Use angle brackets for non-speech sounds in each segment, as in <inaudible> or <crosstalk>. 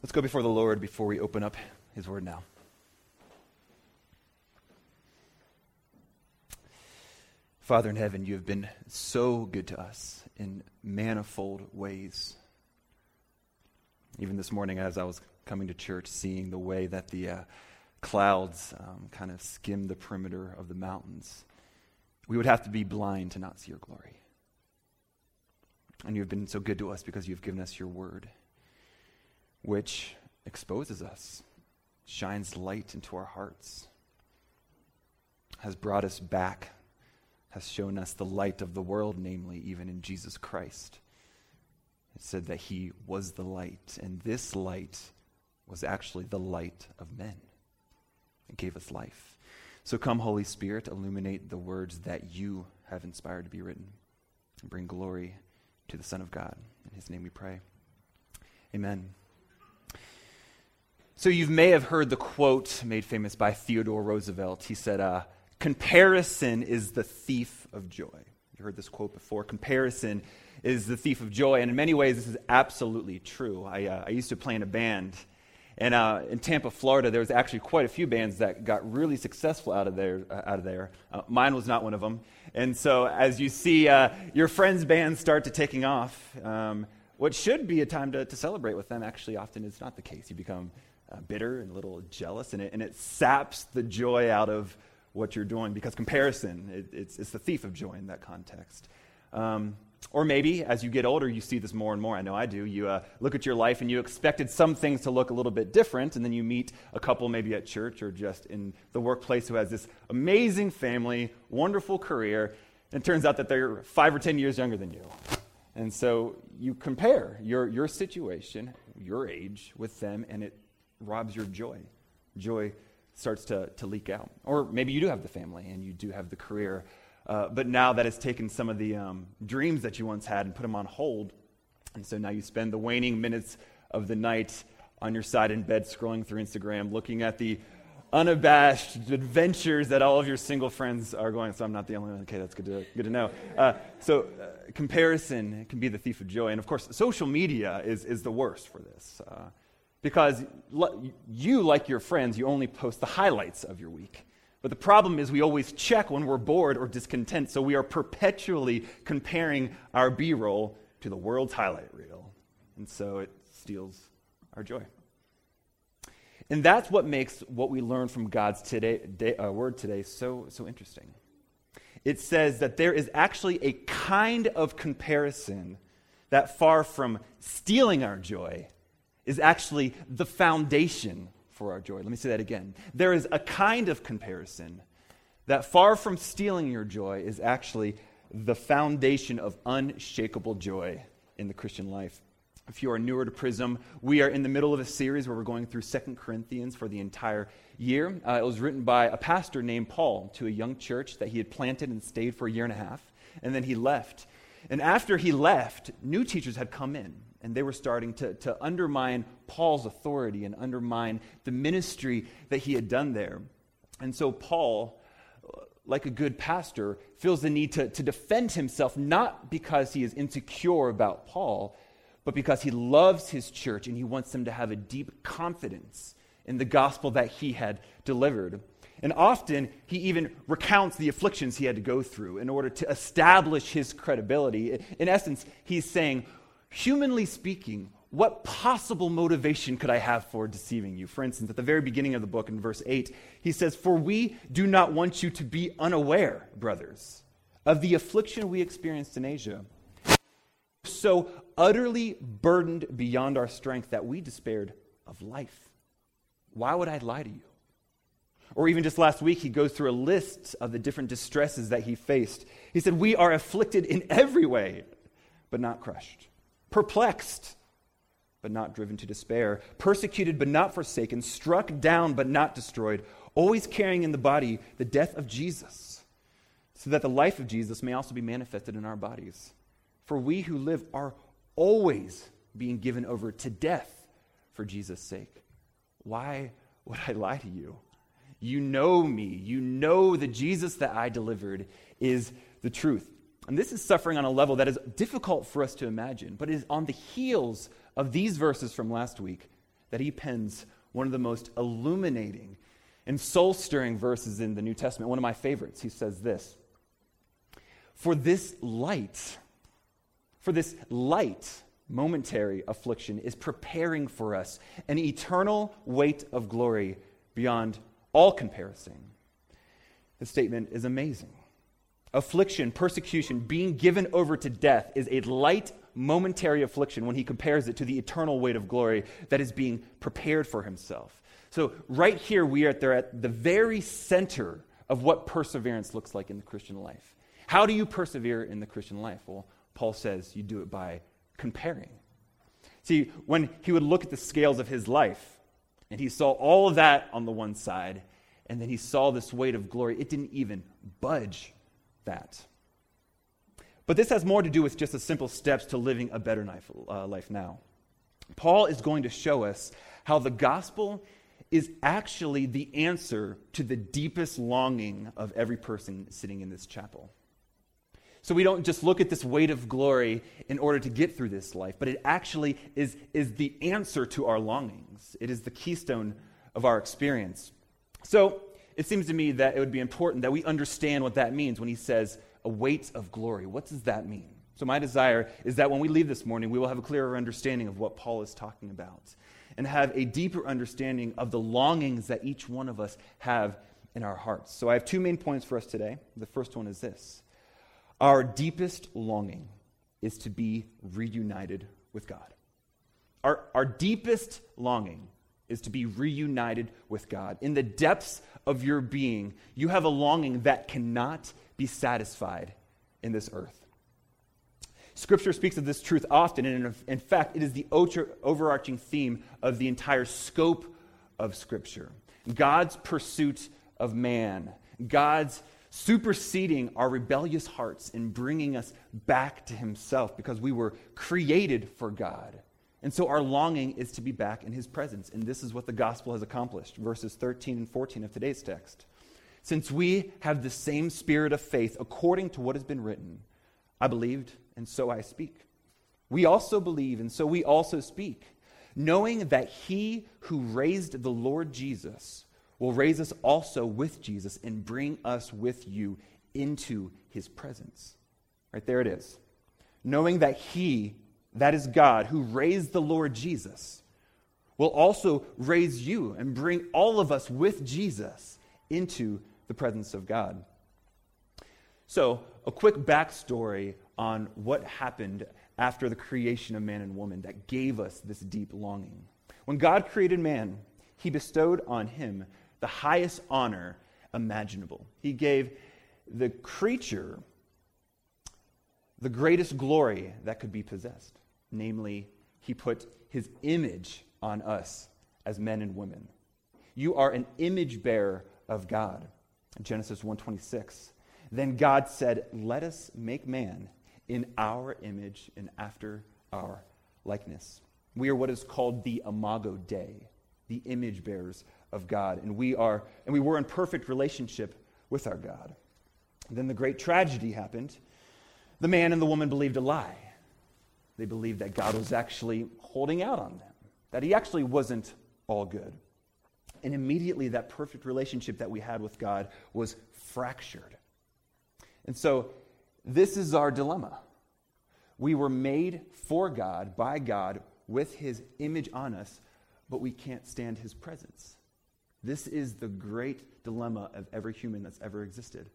Let's go before the Lord before we open up His Word now. Father in heaven, you have been so good to us in manifold ways. Even this morning, as I was coming to church, seeing the way that the uh, clouds um, kind of skim the perimeter of the mountains, we would have to be blind to not see your glory. And you have been so good to us because you've given us your word which exposes us, shines light into our hearts, has brought us back, has shown us the light of the world, namely, even in Jesus Christ. It said that he was the light, and this light was actually the light of men. It gave us life. So come, Holy Spirit, illuminate the words that you have inspired to be written and bring glory to the Son of God. In his name we pray. Amen. So you may have heard the quote made famous by Theodore Roosevelt. He said, uh, Comparison is the thief of joy. You heard this quote before. Comparison is the thief of joy. And in many ways, this is absolutely true. I, uh, I used to play in a band. And uh, in Tampa, Florida, there was actually quite a few bands that got really successful out of there. Uh, out of there. Uh, mine was not one of them. And so, as you see uh, your friends' bands start to taking off, um, what should be a time to, to celebrate with them actually often is not the case. You become uh, bitter and a little jealous, and it, and it saps the joy out of what you're doing because comparison, it, it's, it's the thief of joy in that context. Um, or maybe as you get older, you see this more and more. I know I do. You uh, look at your life and you expected some things to look a little bit different, and then you meet a couple maybe at church or just in the workplace who has this amazing family, wonderful career, and it turns out that they're five or ten years younger than you. And so you compare your, your situation, your age, with them, and it robs your joy. Joy starts to, to leak out. Or maybe you do have the family and you do have the career, uh, but now that has taken some of the um, dreams that you once had and put them on hold. And so now you spend the waning minutes of the night on your side in bed scrolling through Instagram, looking at the unabashed adventures that all of your single friends are going. So I'm not the only one. Okay, that's good to, good to know. Uh, so uh, comparison can be the thief of joy. And of course, social media is, is the worst for this. Uh, because you, like your friends, you only post the highlights of your week. But the problem is we always check when we're bored or discontent, so we are perpetually comparing our B roll to the world's highlight reel. And so it steals our joy. And that's what makes what we learn from God's today, day, uh, word today so, so interesting. It says that there is actually a kind of comparison that, far from stealing our joy, is actually the foundation for our joy. Let me say that again. There is a kind of comparison that, far from stealing your joy, is actually the foundation of unshakable joy in the Christian life. If you are newer to Prism, we are in the middle of a series where we're going through Second Corinthians for the entire year. Uh, it was written by a pastor named Paul to a young church that he had planted and stayed for a year and a half, and then he left. And after he left, new teachers had come in and they were starting to, to undermine Paul's authority and undermine the ministry that he had done there. And so Paul, like a good pastor, feels the need to, to defend himself, not because he is insecure about Paul, but because he loves his church and he wants them to have a deep confidence in the gospel that he had delivered. And often he even recounts the afflictions he had to go through in order to establish his credibility. In essence, he's saying, humanly speaking, what possible motivation could I have for deceiving you? For instance, at the very beginning of the book, in verse 8, he says, For we do not want you to be unaware, brothers, of the affliction we experienced in Asia. So utterly burdened beyond our strength that we despaired of life. Why would I lie to you? Or even just last week, he goes through a list of the different distresses that he faced. He said, We are afflicted in every way, but not crushed perplexed, but not driven to despair, persecuted, but not forsaken, struck down, but not destroyed, always carrying in the body the death of Jesus, so that the life of Jesus may also be manifested in our bodies. For we who live are always being given over to death for Jesus' sake. Why would I lie to you? You know me. You know the Jesus that I delivered is the truth. And this is suffering on a level that is difficult for us to imagine, but it is on the heels of these verses from last week that he pens one of the most illuminating and soul stirring verses in the New Testament. One of my favorites. He says this For this light, for this light, momentary affliction is preparing for us an eternal weight of glory beyond all comparison. The statement is amazing. Affliction, persecution, being given over to death is a light, momentary affliction when he compares it to the eternal weight of glory that is being prepared for himself. So, right here, we are there at the very center of what perseverance looks like in the Christian life. How do you persevere in the Christian life? Well, Paul says you do it by comparing. See, when he would look at the scales of his life, and he saw all of that on the one side, and then he saw this weight of glory, it didn't even budge that. But this has more to do with just the simple steps to living a better life, uh, life now. Paul is going to show us how the gospel is actually the answer to the deepest longing of every person sitting in this chapel. So we don't just look at this weight of glory in order to get through this life, but it actually is, is the answer to our longings. It is the keystone of our experience. So it seems to me that it would be important that we understand what that means when he says a weight of glory. What does that mean? So, my desire is that when we leave this morning, we will have a clearer understanding of what Paul is talking about and have a deeper understanding of the longings that each one of us have in our hearts. So, I have two main points for us today. The first one is this Our deepest longing is to be reunited with God. Our, our deepest longing is to be reunited with God. In the depths of your being, you have a longing that cannot be satisfied in this earth. Scripture speaks of this truth often, and in fact, it is the overarching theme of the entire scope of Scripture God's pursuit of man, God's superseding our rebellious hearts and bringing us back to Himself because we were created for God. And so our longing is to be back in his presence. And this is what the gospel has accomplished. Verses 13 and 14 of today's text. Since we have the same spirit of faith according to what has been written, I believed, and so I speak. We also believe, and so we also speak, knowing that he who raised the Lord Jesus will raise us also with Jesus and bring us with you into his presence. Right there it is. Knowing that he that is God, who raised the Lord Jesus, will also raise you and bring all of us with Jesus into the presence of God. So, a quick backstory on what happened after the creation of man and woman that gave us this deep longing. When God created man, he bestowed on him the highest honor imaginable. He gave the creature the greatest glory that could be possessed. Namely, he put his image on us as men and women. You are an image bearer of God. Genesis 1:26. Then God said, "Let us make man in our image and after our likeness." We are what is called the imago Dei, the image bearers of God, and we are and we were in perfect relationship with our God. Then the great tragedy happened. The man and the woman believed a lie. They believed that God was actually holding out on them, that He actually wasn't all good. And immediately, that perfect relationship that we had with God was fractured. And so, this is our dilemma. We were made for God, by God, with His image on us, but we can't stand His presence. This is the great dilemma of every human that's ever existed.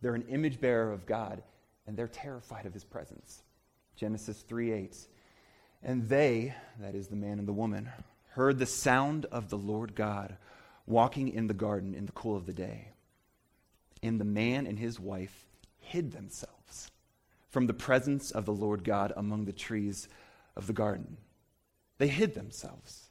They're an image bearer of God, and they're terrified of His presence. Genesis 3 8. And they, that is the man and the woman, heard the sound of the Lord God walking in the garden in the cool of the day. And the man and his wife hid themselves from the presence of the Lord God among the trees of the garden. They hid themselves.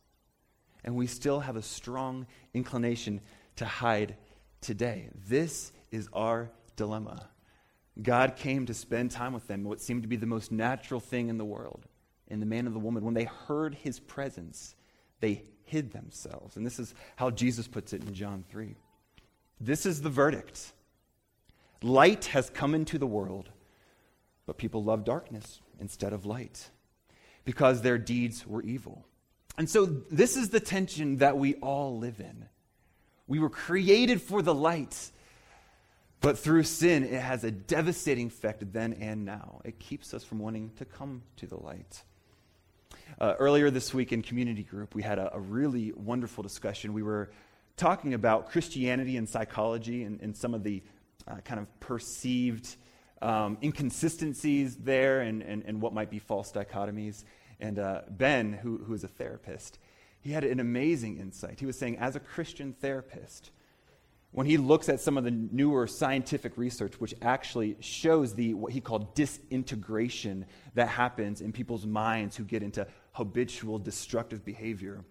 And we still have a strong inclination to hide today. This is our dilemma. God came to spend time with them, what seemed to be the most natural thing in the world. And the man and the woman, when they heard his presence, they hid themselves. And this is how Jesus puts it in John 3. This is the verdict light has come into the world, but people love darkness instead of light because their deeds were evil. And so, this is the tension that we all live in. We were created for the light, but through sin, it has a devastating effect then and now. It keeps us from wanting to come to the light. Uh, earlier this week in community group, we had a, a, really wonderful discussion. We were talking about Christianity and psychology and, and some of the uh, kind of perceived um, inconsistencies there and, and, and, what might be false dichotomies. And uh, Ben, who, who is a therapist, he had an amazing insight. He was saying, as a Christian therapist, when he looks at some of the newer scientific research, which actually shows the what he called disintegration that happens in people's minds who get into habitual destructive behavior,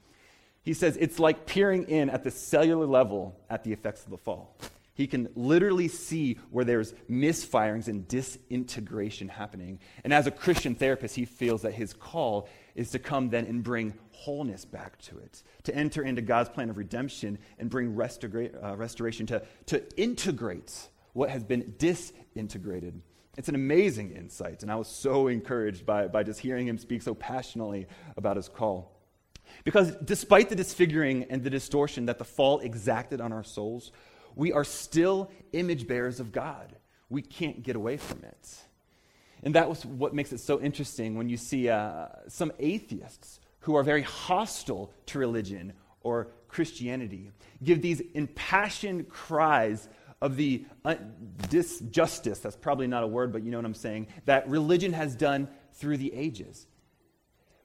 he says it's like peering in at the cellular level at the effects of the fall. He can literally see where there's misfirings and disintegration happening. And as a Christian therapist, he feels that his call is to come then and bring wholeness back to it, to enter into God's plan of redemption and bring uh, restoration, to, to integrate what has been disintegrated. It's an amazing insight, and I was so encouraged by, by just hearing him speak so passionately about his call. Because despite the disfiguring and the distortion that the fall exacted on our souls, we are still image bearers of God. We can't get away from it. And that was what makes it so interesting when you see uh, some atheists who are very hostile to religion or Christianity give these impassioned cries of the uh, disjustice, that's probably not a word, but you know what I'm saying, that religion has done through the ages.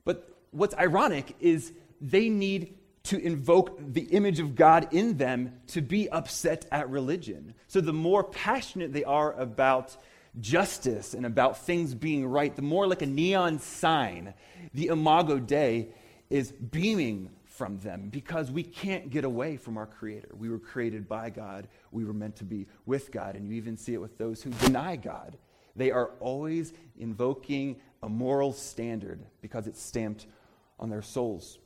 But what's ironic is they need to invoke the image of God in them to be upset at religion. So the more passionate they are about justice and about things being right, the more like a neon sign, the Imago Dei is beaming from them because we can't get away from our Creator. We were created by God, we were meant to be with God, and you even see it with those who deny God. They are always invoking a moral standard because it's stamped on their souls.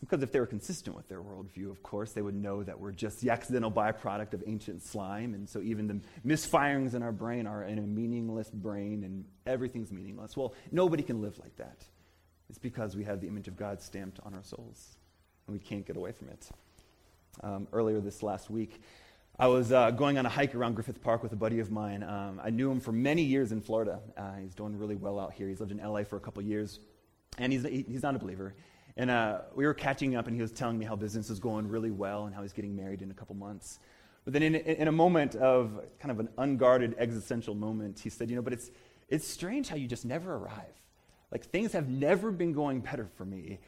Because if they were consistent with their worldview, of course, they would know that we're just the accidental byproduct of ancient slime. And so even the misfirings in our brain are in a meaningless brain and everything's meaningless. Well, nobody can live like that. It's because we have the image of God stamped on our souls and we can't get away from it. Um, earlier this last week, I was uh, going on a hike around Griffith Park with a buddy of mine. Um, I knew him for many years in Florida. Uh, he's doing really well out here. He's lived in LA for a couple years, and he's, he, he's not a believer. And uh, we were catching up, and he was telling me how business is going really well and how he's getting married in a couple months. But then, in, in a moment of kind of an unguarded existential moment, he said, You know, but it's, it's strange how you just never arrive. Like, things have never been going better for me,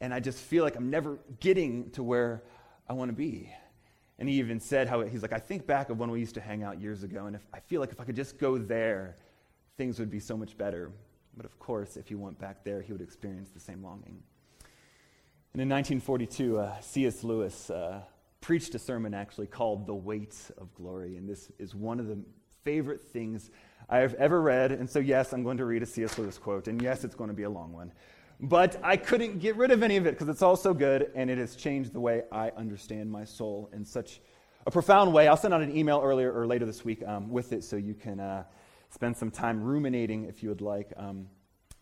and I just feel like I'm never getting to where I want to be. And he even said how he's like, I think back of when we used to hang out years ago, and if, I feel like if I could just go there, things would be so much better. But of course, if he went back there, he would experience the same longing. And in 1942, uh, C.S. Lewis uh, preached a sermon actually called The Weight of Glory. And this is one of the favorite things I have ever read. And so, yes, I'm going to read a C.S. Lewis quote. And yes, it's going to be a long one. But I couldn't get rid of any of it because it's all so good and it has changed the way I understand my soul in such a profound way. I'll send out an email earlier or later this week um, with it so you can uh, spend some time ruminating if you would like. Um,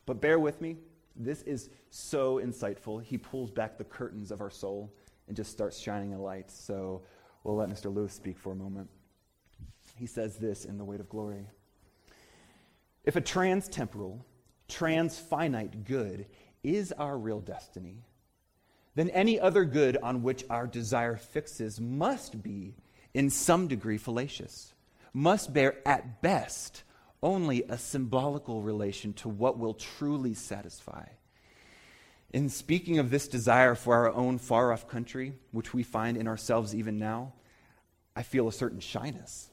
but bear with me. This is so insightful. He pulls back the curtains of our soul and just starts shining a light. So we'll let Mr. Lewis speak for a moment. He says this in The Weight of Glory If a trans temporal, trans finite good is our real destiny, then any other good on which our desire fixes must be, in some degree, fallacious, must bear at best only a symbolical relation to what will truly satisfy. In speaking of this desire for our own far off country, which we find in ourselves even now, I feel a certain shyness.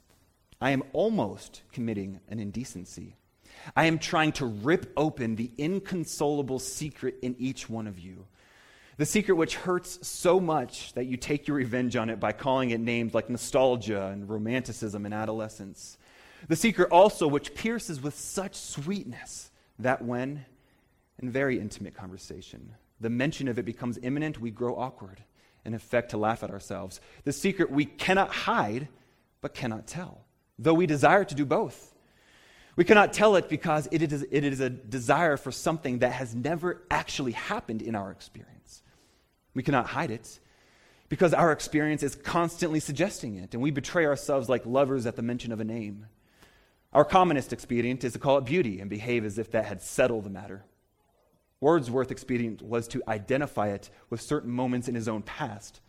I am almost committing an indecency. I am trying to rip open the inconsolable secret in each one of you. The secret which hurts so much that you take your revenge on it by calling it names like nostalgia and romanticism and adolescence. The secret also which pierces with such sweetness that when, in very intimate conversation, the mention of it becomes imminent, we grow awkward and affect to laugh at ourselves. The secret we cannot hide, but cannot tell, though we desire to do both. We cannot tell it because it is, it is a desire for something that has never actually happened in our experience. We cannot hide it because our experience is constantly suggesting it, and we betray ourselves like lovers at the mention of a name. Our commonest expedient is to call it beauty and behave as if that had settled the matter. Wordsworth's expedient was to identify it with certain moments in his own past,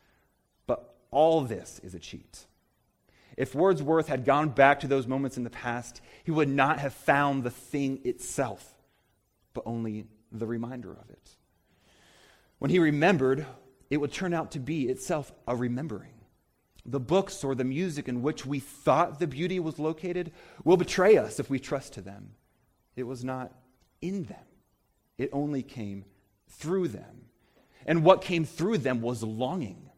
but all this is a cheat. If Wordsworth had gone back to those moments in the past, he would not have found the thing itself, but only the reminder of it. When he remembered, it would turn out to be itself a remembering. The books or the music in which we thought the beauty was located will betray us if we trust to them. It was not in them, it only came through them. And what came through them was longing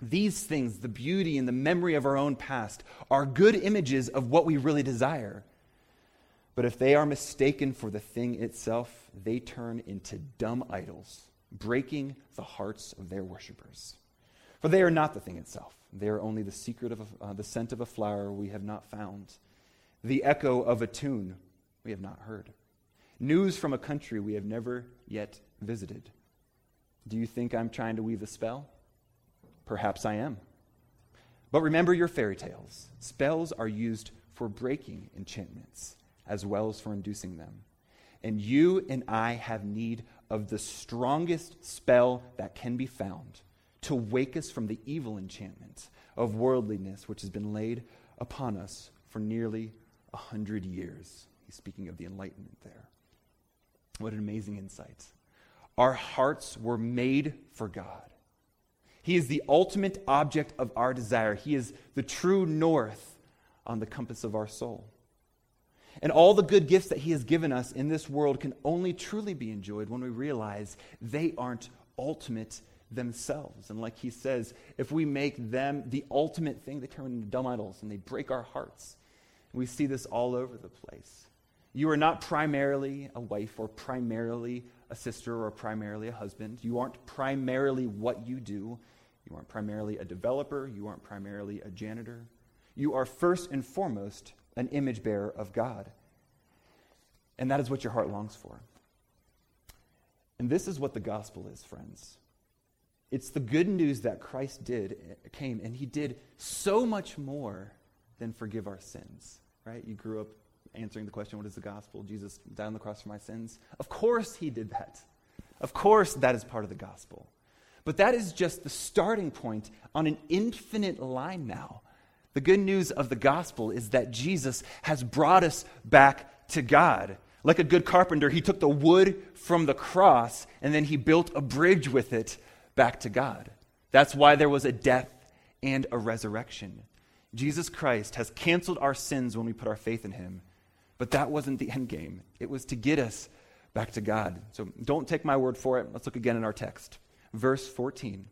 these things, the beauty and the memory of our own past, are good images of what we really desire. But if they are mistaken for the thing itself, they turn into dumb idols, breaking the hearts of their worshippers. For they are not the thing itself. They are only the secret of a, uh, the scent of a flower we have not found, the echo of a tune we have not heard, news from a country we have never yet visited. Do you think I'm trying to weave a spell? Perhaps I am. But remember your fairy tales. Spells are used for breaking enchantments as well as for inducing them. And you and I have need of the strongest spell that can be found to wake us from the evil enchantment of worldliness which has been laid upon us for nearly a hundred years. He's speaking of the Enlightenment there. What an amazing insight. Our hearts were made for God. He is the ultimate object of our desire. He is the true north on the compass of our soul. And all the good gifts that He has given us in this world can only truly be enjoyed when we realize they aren't ultimate themselves. And like He says, if we make them the ultimate thing, they turn into dumb idols and they break our hearts. We see this all over the place. You are not primarily a wife or primarily a sister or primarily a husband. You aren't primarily what you do. You aren't primarily a developer. You aren't primarily a janitor. You are first and foremost an image bearer of God. And that is what your heart longs for. And this is what the gospel is, friends. It's the good news that Christ did eh, came and he did so much more than forgive our sins. Right? You grew up answering the question, what is the gospel? Jesus died on the cross for my sins. Of course he did that. Of course that is part of the gospel. But that is just the starting point on an infinite line now. The good news of the gospel is that Jesus has brought us back to God. Like a good carpenter, he took the wood from the cross and then he built a bridge with it back to God. That's why there was a death and a resurrection. Jesus Christ has canceled our sins when we put our faith in him. But that wasn't the end game, it was to get us back to God. So don't take my word for it. Let's look again in our text. Verse 14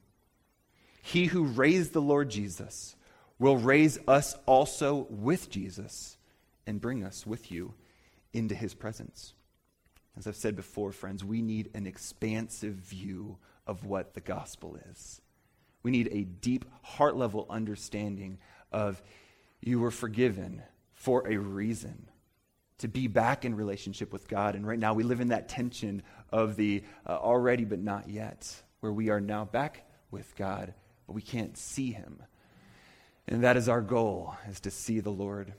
He who raised the Lord Jesus will raise us also with Jesus and bring us with you into his presence. As I've said before, friends, we need an expansive view of what the gospel is. We need a deep, heart level understanding of you were forgiven for a reason to be back in relationship with God. And right now we live in that tension of the uh, already but not yet where we are now back with God, but we can't see him. And that is our goal, is to see the Lord.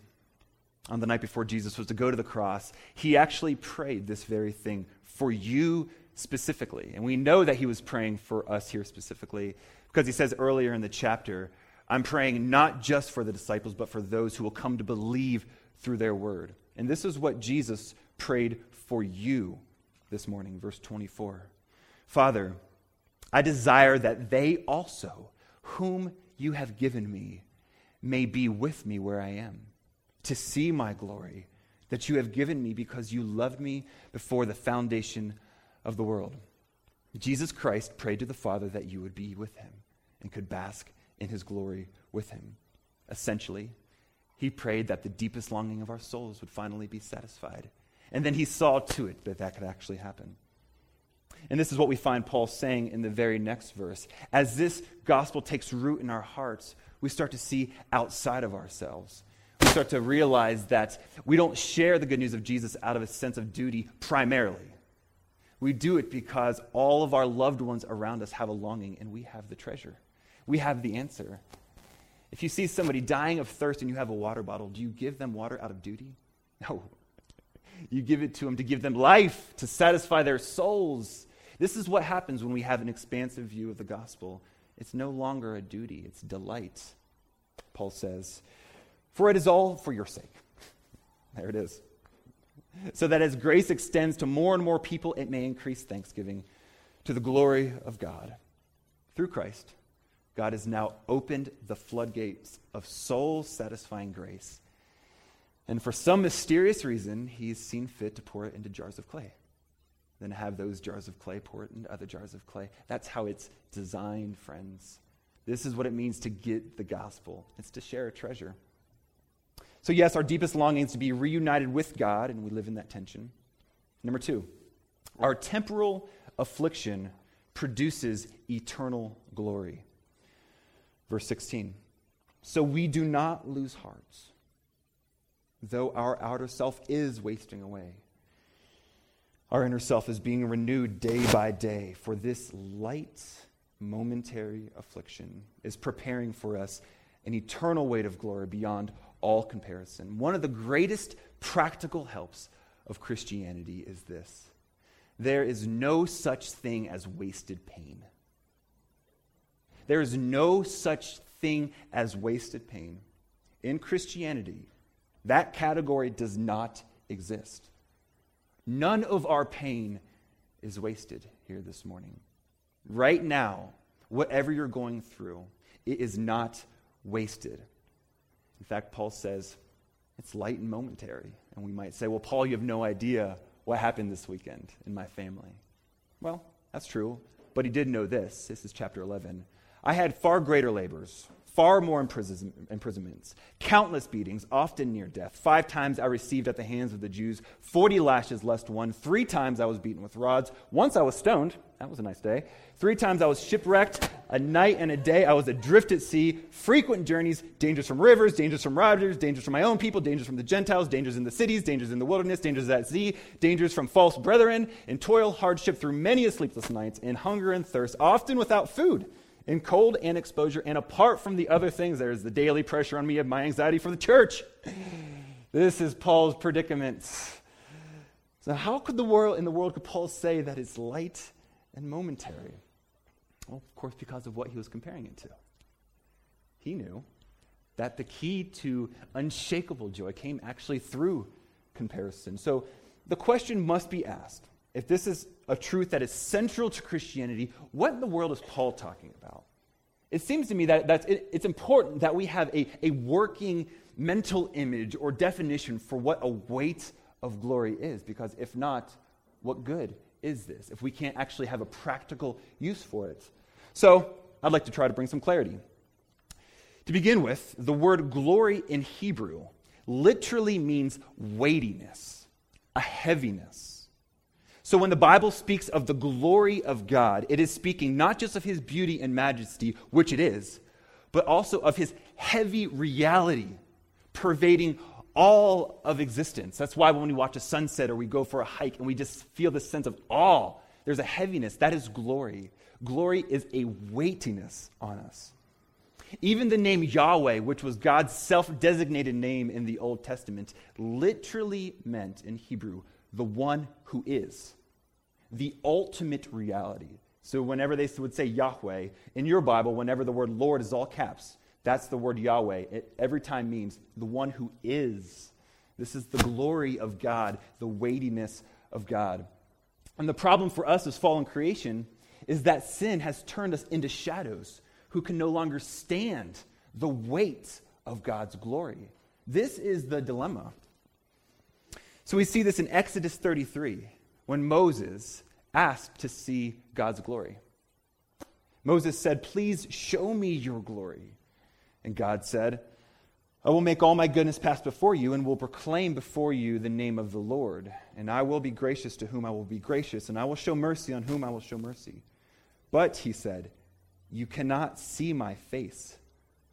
On the night before Jesus was to go to the cross, he actually prayed this very thing for you specifically. And we know that he was praying for us here specifically because he says earlier in the chapter, I'm praying not just for the disciples, but for those who will come to believe through their word. And this is what Jesus prayed for you this morning, verse 24. Father, I desire that they also, whom you have given me, may be with me where I am, to see my glory that you have given me because you loved me before the foundation of the world. Jesus Christ prayed to the Father that you would be with him and could bask in his glory with him. Essentially, he prayed that the deepest longing of our souls would finally be satisfied. And then he saw to it that that could actually happen. And this is what we find Paul saying in the very next verse. As this gospel takes root in our hearts, we start to see outside of ourselves. We start to realize that we don't share the good news of Jesus out of a sense of duty primarily. We do it because all of our loved ones around us have a longing and we have the treasure. We have the answer. If you see somebody dying of thirst and you have a water bottle, do you give them water out of duty? No. <laughs> You give it to them to give them life, to satisfy their souls. This is what happens when we have an expansive view of the gospel. It's no longer a duty, it's delight. Paul says, For it is all for your sake. <laughs> There it is. <laughs> So that as grace extends to more and more people, it may increase thanksgiving to the glory of God. Through Christ, God has now opened the floodgates of soul satisfying grace. And for some mysterious reason, he's seen fit to pour it into jars of clay. Then have those jars of clay pour it into other jars of clay. That's how it's designed, friends. This is what it means to get the gospel it's to share a treasure. So, yes, our deepest longing is to be reunited with God, and we live in that tension. Number two, our temporal affliction produces eternal glory. Verse 16. So we do not lose hearts, though our outer self is wasting away. Our inner self is being renewed day by day, for this light, momentary affliction is preparing for us an eternal weight of glory beyond all comparison. One of the greatest practical helps of Christianity is this there is no such thing as wasted pain. There is no such thing as wasted pain. In Christianity, that category does not exist. None of our pain is wasted here this morning. Right now, whatever you're going through, it is not wasted. In fact, Paul says it's light and momentary. And we might say, well, Paul, you have no idea what happened this weekend in my family. Well, that's true. But he did know this. This is chapter 11. I had far greater labors, far more imprisonments, countless beatings, often near death. Five times I received at the hands of the Jews 40 lashes less one. Three times I was beaten with rods. Once I was stoned. That was a nice day. Three times I was shipwrecked. A night and a day I was adrift at sea. Frequent journeys, dangers from rivers, dangers from robbers, dangers from my own people, dangers from the Gentiles, dangers in the cities, dangers in the wilderness, dangers at sea, dangers from false brethren, in toil, hardship through many a sleepless nights, in hunger and thirst, often without food in cold and exposure. And apart from the other things, there's the daily pressure on me of my anxiety for the church. This is Paul's predicament. So, how could the world in the world could Paul say that it's light and momentary? Well, of course, because of what he was comparing it to. He knew that the key to unshakable joy came actually through comparison. So the question must be asked if this is a truth that is central to Christianity, what in the world is Paul talking about? It seems to me that that's, it, it's important that we have a, a working mental image or definition for what a weight of glory is, because if not, what good is this if we can't actually have a practical use for it? So, I'd like to try to bring some clarity. To begin with, the word glory in Hebrew literally means weightiness, a heaviness. So when the Bible speaks of the glory of God, it is speaking not just of his beauty and majesty, which it is, but also of his heavy reality pervading all of existence. That's why when we watch a sunset or we go for a hike and we just feel this sense of awe, there's a heaviness. That is glory. Glory is a weightiness on us. Even the name Yahweh, which was God's self designated name in the Old Testament, literally meant in Hebrew the one who is, the ultimate reality. So, whenever they would say Yahweh, in your Bible, whenever the word Lord is all caps, that's the word Yahweh. It every time means the one who is. This is the glory of God, the weightiness of God. And the problem for us as fallen creation is that sin has turned us into shadows who can no longer stand the weight of God's glory. This is the dilemma. So we see this in Exodus 33 when Moses asked to see God's glory. Moses said, Please show me your glory. And God said, I will make all my goodness pass before you and will proclaim before you the name of the Lord. And I will be gracious to whom I will be gracious, and I will show mercy on whom I will show mercy. But, he said, you cannot see my face,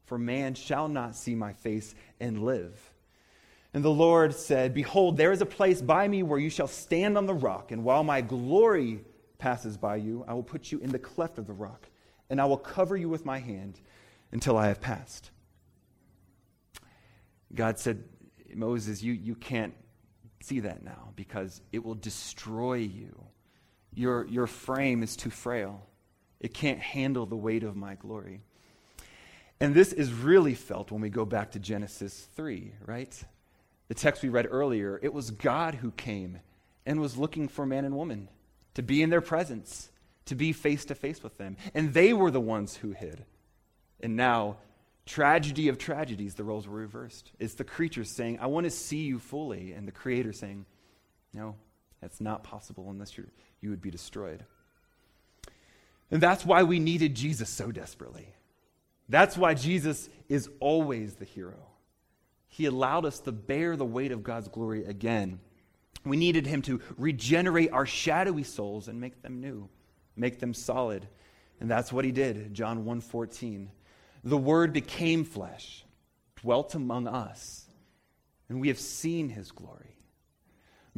for man shall not see my face and live. And the Lord said, Behold, there is a place by me where you shall stand on the rock, and while my glory passes by you, I will put you in the cleft of the rock, and I will cover you with my hand until I have passed. God said, Moses, you, you can't see that now because it will destroy you. Your, your frame is too frail, it can't handle the weight of my glory. And this is really felt when we go back to Genesis 3, right? The text we read earlier, it was God who came and was looking for man and woman to be in their presence, to be face to face with them. And they were the ones who hid. And now, tragedy of tragedies, the roles were reversed. It's the creature saying, I want to see you fully, and the creator saying, No, that's not possible unless you you would be destroyed. And that's why we needed Jesus so desperately. That's why Jesus is always the hero. He allowed us to bear the weight of God's glory again. We needed him to regenerate our shadowy souls and make them new, make them solid. And that's what he did. John 1:14. The word became flesh, dwelt among us, and we have seen his glory.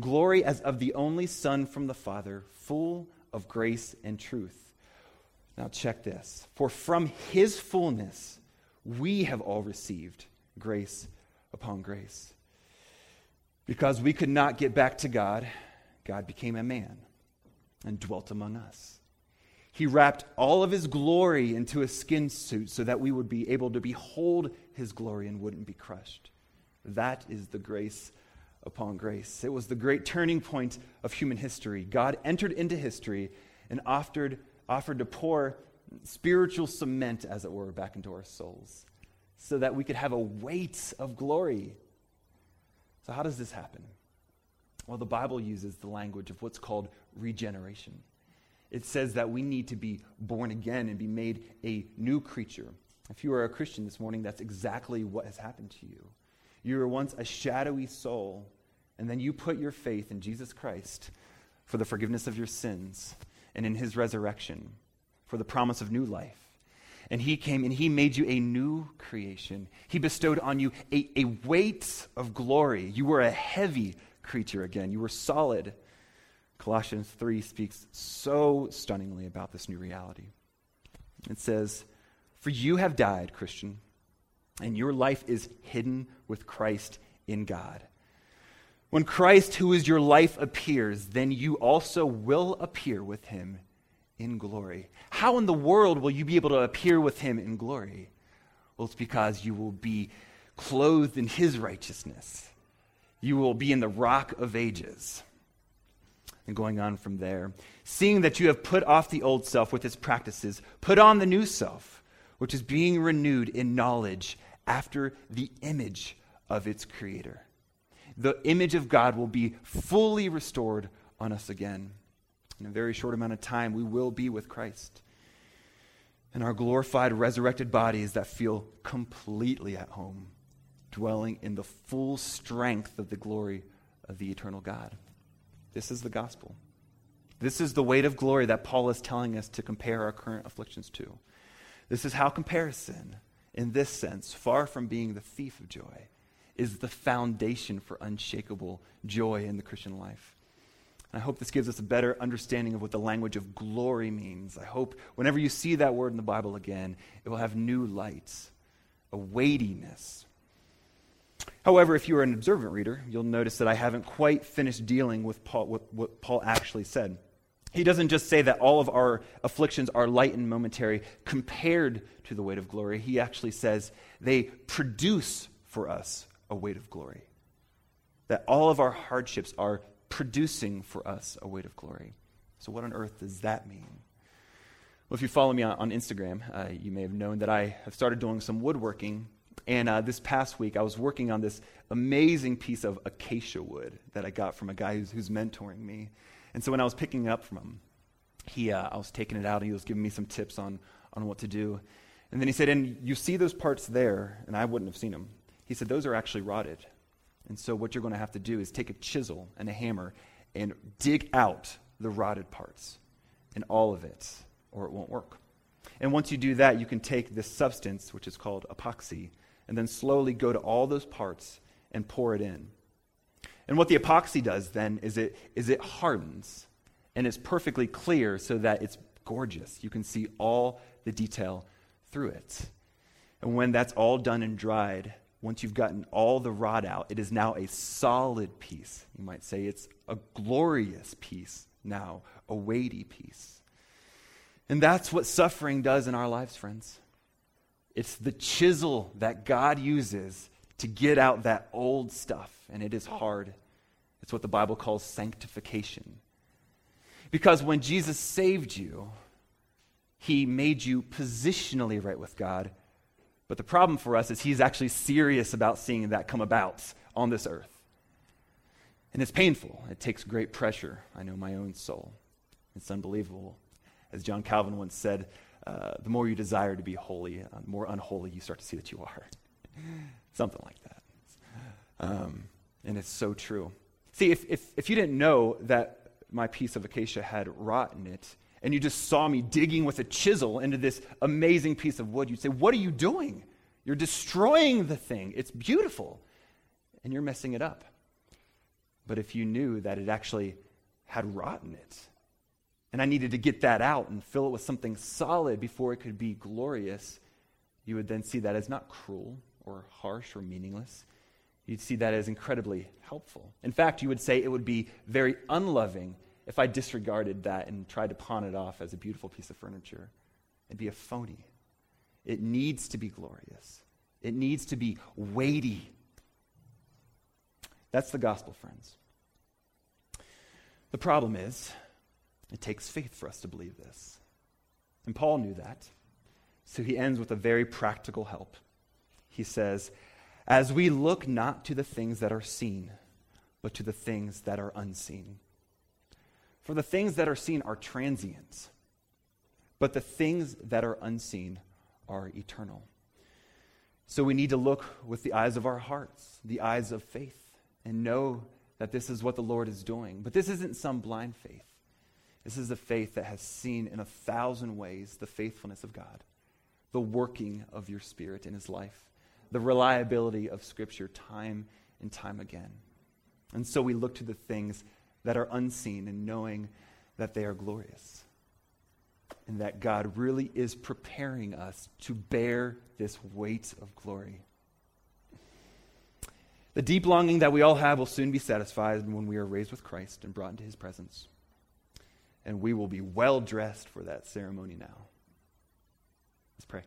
Glory as of the only son from the Father, full of grace and truth. Now check this. For from his fullness we have all received grace upon grace. Because we could not get back to God, God became a man and dwelt among us. He wrapped all of his glory into a skin suit so that we would be able to behold his glory and wouldn't be crushed. That is the grace upon grace. It was the great turning point of human history. God entered into history and offered, offered to pour spiritual cement, as it were, back into our souls so that we could have a weight of glory. So, how does this happen? Well, the Bible uses the language of what's called regeneration. It says that we need to be born again and be made a new creature. If you are a Christian this morning, that's exactly what has happened to you. You were once a shadowy soul, and then you put your faith in Jesus Christ for the forgiveness of your sins and in his resurrection for the promise of new life. And he came and he made you a new creation. He bestowed on you a, a weight of glory. You were a heavy creature again, you were solid. Colossians 3 speaks so stunningly about this new reality. It says, For you have died, Christian, and your life is hidden with Christ in God. When Christ, who is your life, appears, then you also will appear with him in glory. How in the world will you be able to appear with him in glory? Well, it's because you will be clothed in his righteousness. You will be in the rock of ages. And going on from there, seeing that you have put off the old self with its practices, put on the new self, which is being renewed in knowledge after the image of its creator. The image of God will be fully restored on us again. In a very short amount of time, we will be with Christ. And our glorified, resurrected bodies that feel completely at home, dwelling in the full strength of the glory of the eternal God. This is the gospel. This is the weight of glory that Paul is telling us to compare our current afflictions to. This is how comparison, in this sense, far from being the thief of joy, is the foundation for unshakable joy in the Christian life. I hope this gives us a better understanding of what the language of glory means. I hope whenever you see that word in the Bible again, it will have new lights, a weightiness. However, if you are an observant reader, you'll notice that I haven't quite finished dealing with Paul, what, what Paul actually said. He doesn't just say that all of our afflictions are light and momentary compared to the weight of glory. He actually says they produce for us a weight of glory. That all of our hardships are producing for us a weight of glory. So, what on earth does that mean? Well, if you follow me on, on Instagram, uh, you may have known that I have started doing some woodworking. And uh, this past week, I was working on this amazing piece of acacia wood that I got from a guy who's, who's mentoring me. And so when I was picking it up from him, he, uh, I was taking it out and he was giving me some tips on, on what to do. And then he said, And you see those parts there, and I wouldn't have seen them. He said, Those are actually rotted. And so, what you're going to have to do is take a chisel and a hammer and dig out the rotted parts and all of it, or it won't work. And once you do that, you can take this substance, which is called epoxy, and then slowly go to all those parts and pour it in. And what the epoxy does then is it, is it hardens and it's perfectly clear so that it's gorgeous. You can see all the detail through it. And when that's all done and dried, once you've gotten all the rot out, it is now a solid piece. You might say it's a glorious piece now, a weighty piece. And that's what suffering does in our lives, friends. It's the chisel that God uses to get out that old stuff, and it is hard. It's what the Bible calls sanctification. Because when Jesus saved you, he made you positionally right with God but the problem for us is he's actually serious about seeing that come about on this earth. And it's painful. It takes great pressure. I know my own soul. It's unbelievable. As John Calvin once said, uh, the more you desire to be holy, uh, the more unholy you start to see that you are. <laughs> Something like that. Um, and it's so true. See, if, if, if you didn't know that my piece of acacia had rot in it, and you just saw me digging with a chisel into this amazing piece of wood, you'd say, What are you doing? You're destroying the thing. It's beautiful. And you're messing it up. But if you knew that it actually had rot in it, and I needed to get that out and fill it with something solid before it could be glorious, you would then see that as not cruel or harsh or meaningless. You'd see that as incredibly helpful. In fact, you would say it would be very unloving if I disregarded that and tried to pawn it off as a beautiful piece of furniture. It'd be a phony. It needs to be glorious, it needs to be weighty. That's the gospel, friends. The problem is, it takes faith for us to believe this. And Paul knew that. So he ends with a very practical help. He says, As we look not to the things that are seen, but to the things that are unseen. For the things that are seen are transient, but the things that are unseen are eternal. So we need to look with the eyes of our hearts, the eyes of faith, and know that this is what the Lord is doing. But this isn't some blind faith. This is a faith that has seen in a thousand ways the faithfulness of God, the working of your Spirit in His life, the reliability of Scripture time and time again. And so we look to the things that are unseen and knowing that they are glorious. And that God really is preparing us to bear this weight of glory. The deep longing that we all have will soon be satisfied when we are raised with Christ and brought into his presence. And we will be well dressed for that ceremony now. Let's pray.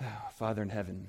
<sighs> Father in heaven,